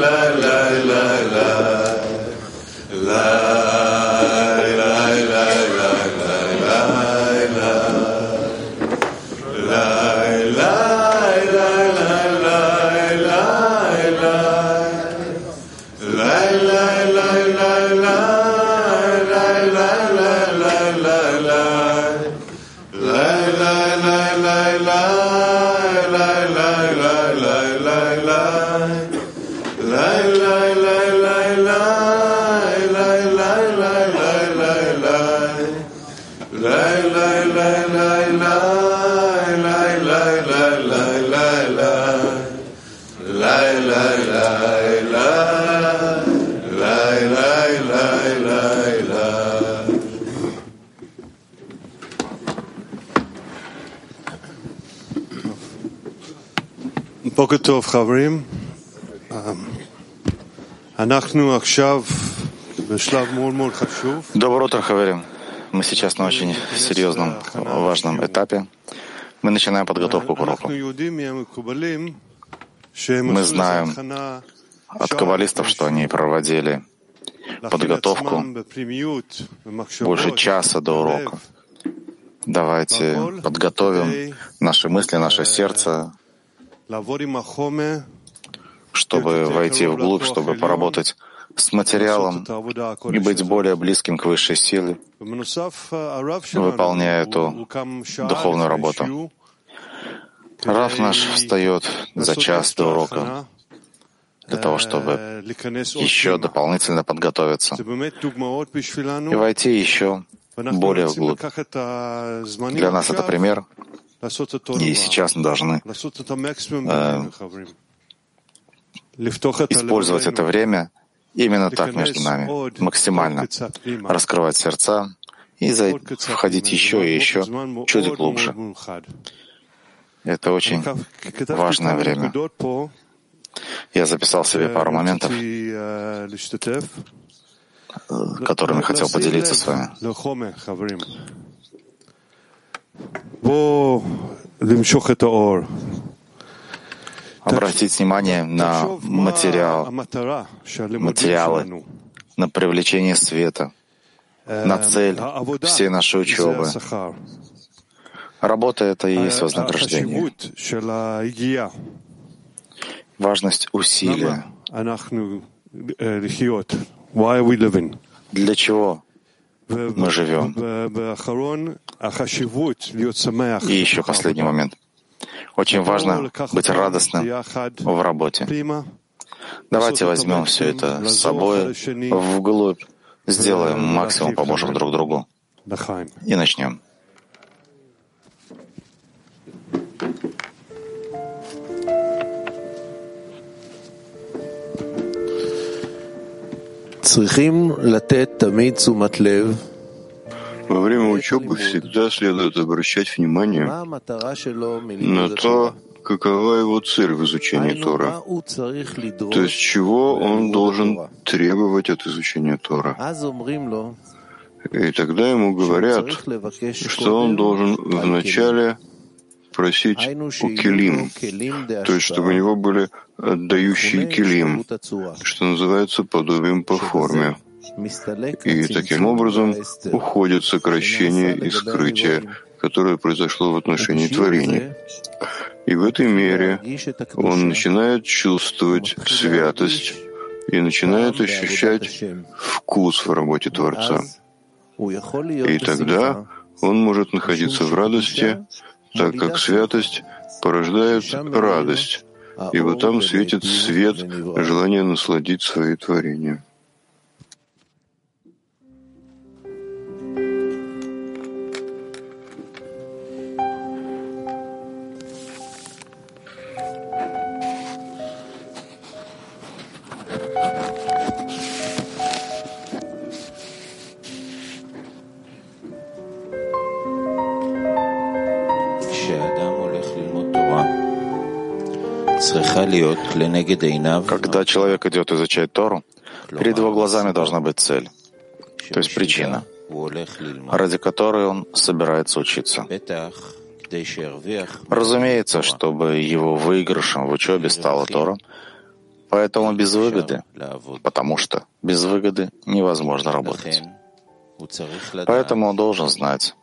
la la בוקר טוב חברים, אנחנו עכשיו בשלב מאוד מאוד חשוב. Доброе утро, Хаверим. Мы сейчас на очень серьезном, важном этапе. Мы начинаем подготовку к уроку. Мы знаем от каббалистов, что они проводили подготовку больше часа до урока. Давайте подготовим наши мысли, наше сердце, чтобы войти вглубь, чтобы поработать с материалом и быть более близким к высшей силе, выполняя эту духовную работу. Раф наш встает за час до урока для того, чтобы еще дополнительно подготовиться и войти еще более вглубь. Для нас это пример, и сейчас мы должны э, использовать это время именно так между нами, максимально раскрывать сердца и входить еще и еще чуть глубже. Это очень важное время. Я записал себе пару моментов, которыми хотел поделиться с вами. Обратить внимание на материал, материалы, на привлечение света, на цель всей нашей учебы. Работа — это и есть вознаграждение. Важность усилия. Для чего мы живем? И еще последний момент. Очень важно быть радостным в работе. Давайте возьмем все это с собой вглубь, сделаем максимум, поможем друг другу. И начнем. צריכים לתת תמיד תשומת לב во время учебы всегда следует обращать внимание на то, какова его цель в изучении Тора, то есть чего он должен требовать от изучения Тора. И тогда ему говорят, что он должен вначале просить у килим, то есть чтобы у него были отдающие килим, что называется подобием по форме. И таким образом уходит сокращение и скрытие, которое произошло в отношении творения. И в этой мере он начинает чувствовать святость и начинает ощущать вкус в работе Творца. И тогда он может находиться в радости, так как святость порождает радость, и вот там светит свет желания насладить свои творения. Когда человек идет изучать Тору, перед его глазами должна быть цель, то есть причина, ради которой он собирается учиться. Разумеется, чтобы его выигрышем в учебе стала Тора, поэтому без выгоды, потому что без выгоды невозможно работать. Поэтому он должен знать,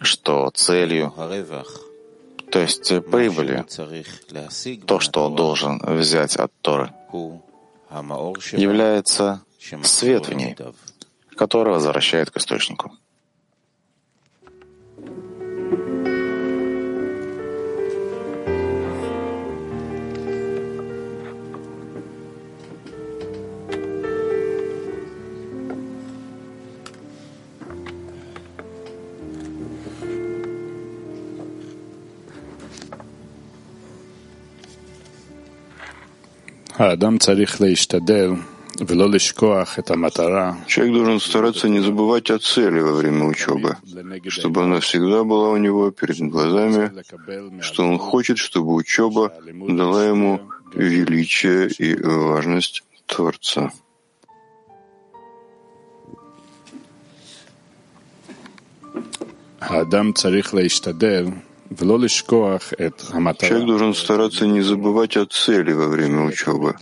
что целью, то есть прибылью, то, что он должен взять от Торы, является свет в ней, который возвращает к источнику. Человек должен стараться не забывать о цели во время учебы, чтобы она всегда была у него перед глазами, что он хочет, чтобы учеба дала ему величие и важность Творца. Адам царих лейштадев Человек должен стараться не забывать о цели во время учебы,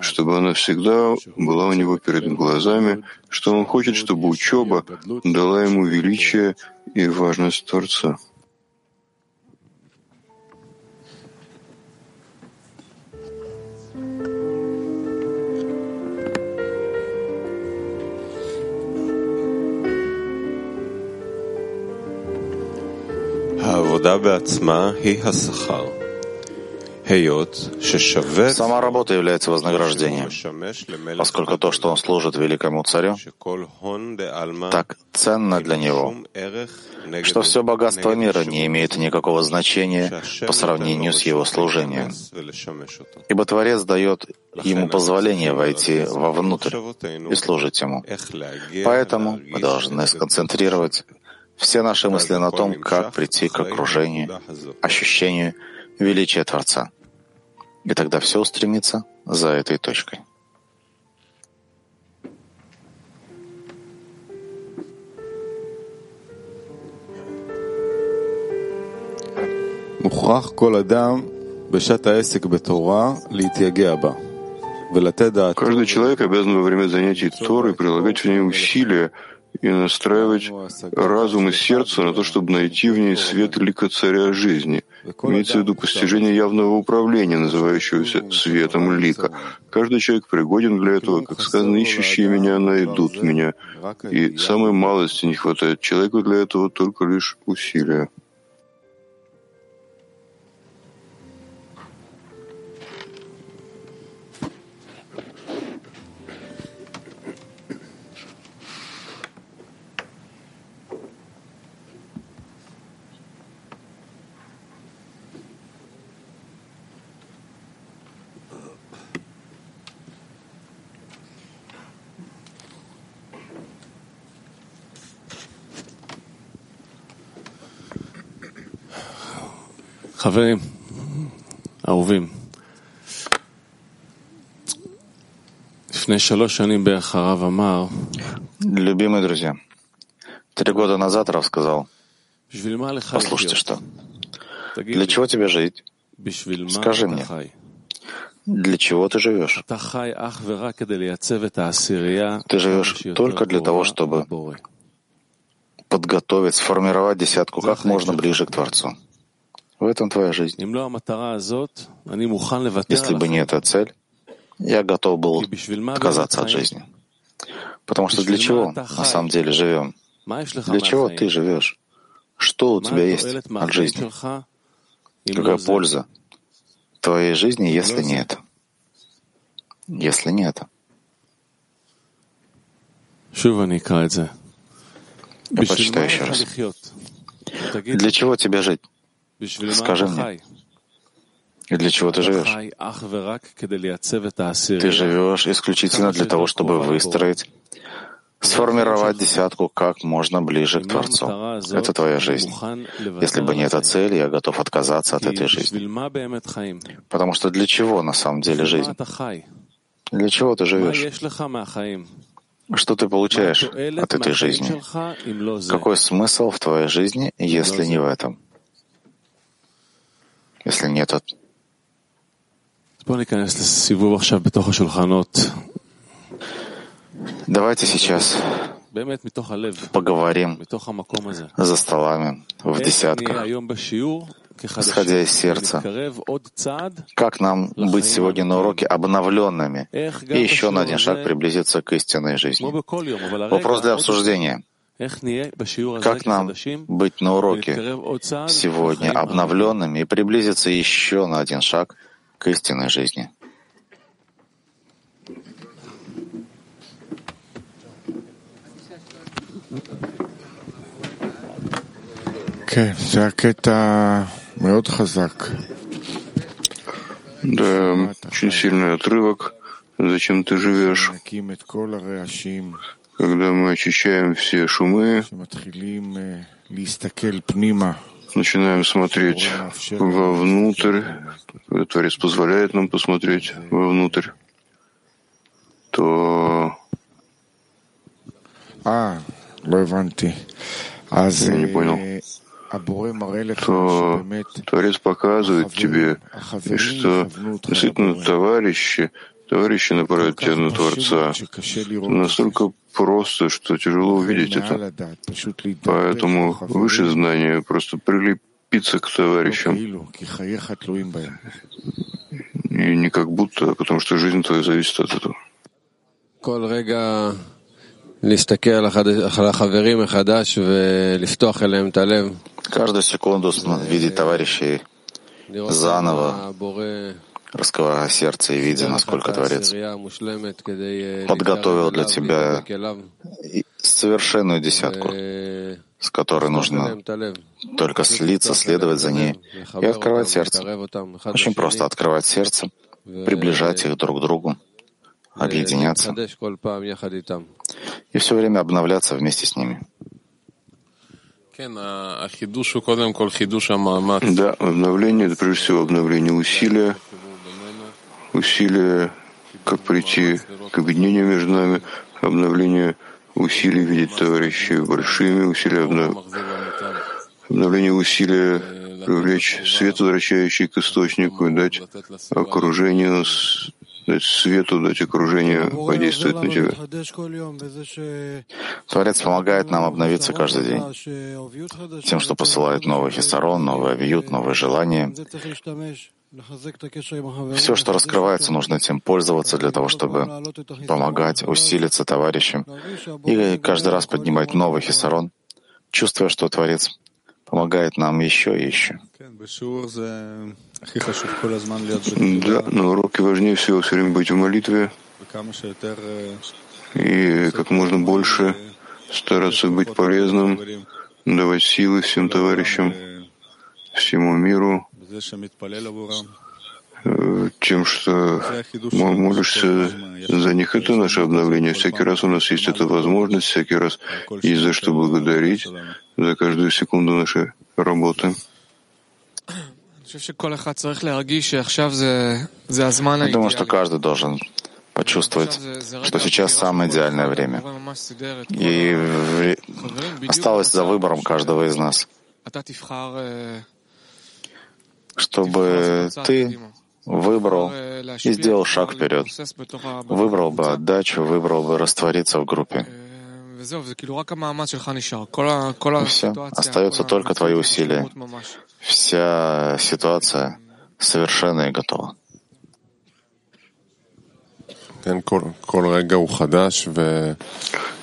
чтобы она всегда была у него перед глазами, что он хочет, чтобы учеба дала ему величие и важность Творца. Сама работа является вознаграждением, поскольку то, что он служит великому царю, так ценно для него, что все богатство мира не имеет никакого значения по сравнению с его служением. Ибо Творец дает ему позволение войти вовнутрь и служить ему. Поэтому мы должны сконцентрировать все наши мысли на том, как прийти к окружению, ощущению величия Творца. И тогда все устремится за этой точкой. מוכרח כל אדם בשעת העסק בתורה להתייגע בה Каждый человек обязан во время занятий Торы прилагать в ней усилия и настраивать разум и сердце на то, чтобы найти в ней свет лика царя жизни. Имеется в виду постижение явного управления, называющегося светом лика. Каждый человек пригоден для этого, как сказано, ищущие меня найдут меня. И самой малости не хватает человеку для этого только лишь усилия. חברים, אהובים, לפני שלוש שנים בערך הרב אמר, Любимые друзья, три года назад Рав сказал, послушайте что, для чего тебе жить? Скажи мне, для чего ты живешь? Ты живешь только для того, чтобы подготовить, сформировать десятку как можно ближе к Творцу. В этом твоя жизнь. Если бы не эта цель, я готов был отказаться от жизни. Потому что для чего на самом деле живем? Для чего ты живешь? Что у тебя есть от жизни? Какая польза твоей жизни, если нет? Если нет. Я прочитаю еще раз. Для чего тебе жить? Скажи мне, и для чего ты живешь? Ты живешь исключительно для того, чтобы выстроить сформировать десятку как можно ближе к Творцу. Это твоя жизнь. Если бы не эта цель, я готов отказаться от этой жизни. Потому что для чего на самом деле жизнь? Для чего ты живешь? Что ты получаешь от этой жизни? Какой смысл в твоей жизни, если не в этом? Если нет от... Давайте сейчас поговорим за столами, в десятках, исходя из сердца. Как нам быть сегодня на уроке обновленными? И еще на один шаг приблизиться к истинной жизни? Вопрос для обсуждения. Как нам быть на уроке сегодня обновленными и приблизиться еще на один шаг к истинной жизни? Да, очень сильный отрывок. Зачем ты живешь? Когда мы очищаем все шумы, начинаем смотреть вовнутрь, Творец позволяет нам посмотреть вовнутрь, то... А, я не понял. то Творец показывает тебе, что действительно товарищи, товарищи направляют тебя на Творца. Настолько просто, что тяжело увидеть это. Поэтому выше знания просто прилепиться к товарищам. И не как будто, а потому что жизнь твоя зависит от этого. Каждую секунду видеть товарищей заново, раскрывая сердце и видя, насколько Творец подготовил для тебя совершенную десятку, с которой нужно только слиться, следовать за ней и открывать сердце. Очень просто открывать сердце, приближать их друг к другу, объединяться и все время обновляться вместе с ними. Да, обновление — это прежде всего обновление усилия, усилия, как прийти к объединению между нами, обновление усилий видеть товарищей большими, усилия обнов... обновление усилия привлечь свет, возвращающий к источнику, и дать окружению дать свету, дать окружению подействовать на тебя. Творец помогает нам обновиться каждый день тем, что посылает новый хисарон, новый авиют, новые желания. Все, что раскрывается, нужно этим пользоваться для того, чтобы помогать, усилиться товарищам и каждый раз поднимать новый хисарон, чувствуя, что Творец помогает нам еще и еще. Да, на уроке важнее всего все время быть в молитве и как можно больше стараться быть полезным, давать силы всем товарищам, всему миру, тем, что молишься за них. Это наше обновление. Всякий раз у нас есть эта возможность, всякий раз есть за что благодарить за каждую секунду нашей работы. Я думаю, что каждый должен почувствовать, что сейчас самое идеальное время. И осталось за выбором каждого из нас, чтобы ты выбрал и сделал шаг вперед. Выбрал бы отдачу, выбрал бы раствориться в группе. И все, остается только твои усилия. Вся ситуация совершенна и готова.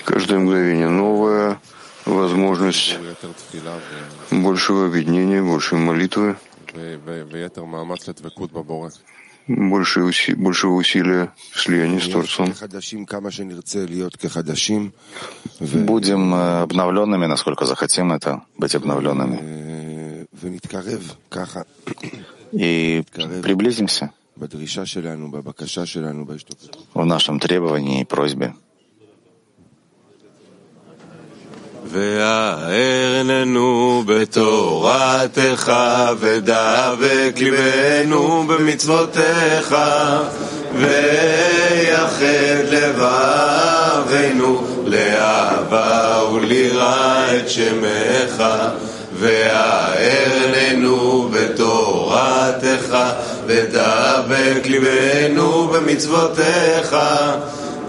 Каждое мгновение новая возможность большего объединения, большей молитвы больше уси, большего усилия в слиянии с Творцом. Будем э, обновленными, насколько захотим это, быть обновленными. И приблизимся в нашем требовании и просьбе. והארננו בתורתך, ודבק ליבנו במצוותיך, ויחד לבבינו לאהבה וליראה את שמך, והארננו בתורתך, ודבק ליבנו במצוותיך,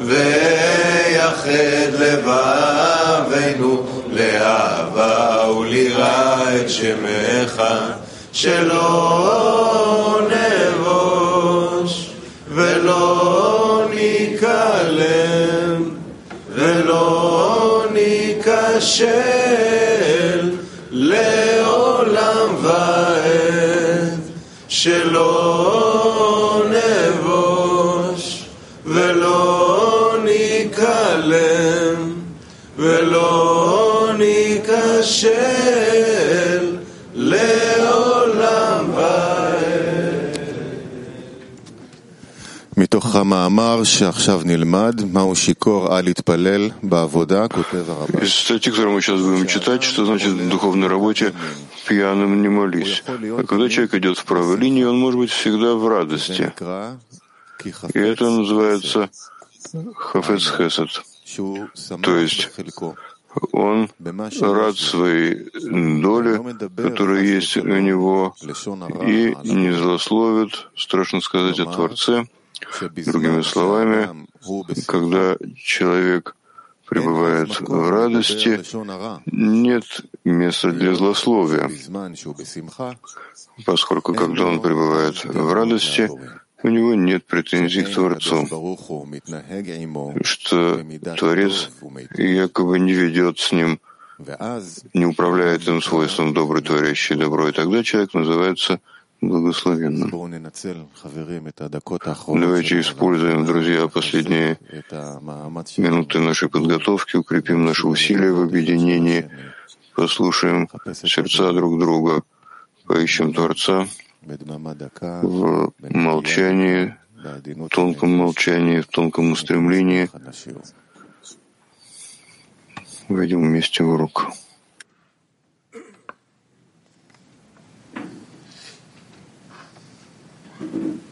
ויחד לבבינו לאהבה וליראה את שמך, שלא נבוש ולא ניכלם ולא ניכשל לעולם ועד, Из статьи, которую мы сейчас будем читать, что значит в духовной работе пьяным не молись. А когда человек идет в правой линии, он может быть всегда в радости. И это называется хафец хесед. То есть он рад своей доле, которая есть у него, и не злословит, страшно сказать, о Творце. Другими словами, когда человек пребывает в радости, нет места для злословия, поскольку когда он пребывает в радости, у него нет претензий к Творцу, что Творец якобы не ведет с ним, не управляет им свойством добрый, творящий добро, и тогда человек называется благословенным. Давайте используем, друзья, последние минуты нашей подготовки, укрепим наши усилия в объединении, послушаем сердца друг друга, поищем Творца в молчании, в тонком молчании, в тонком устремлении. Войдем вместе в урок. Mm-hmm.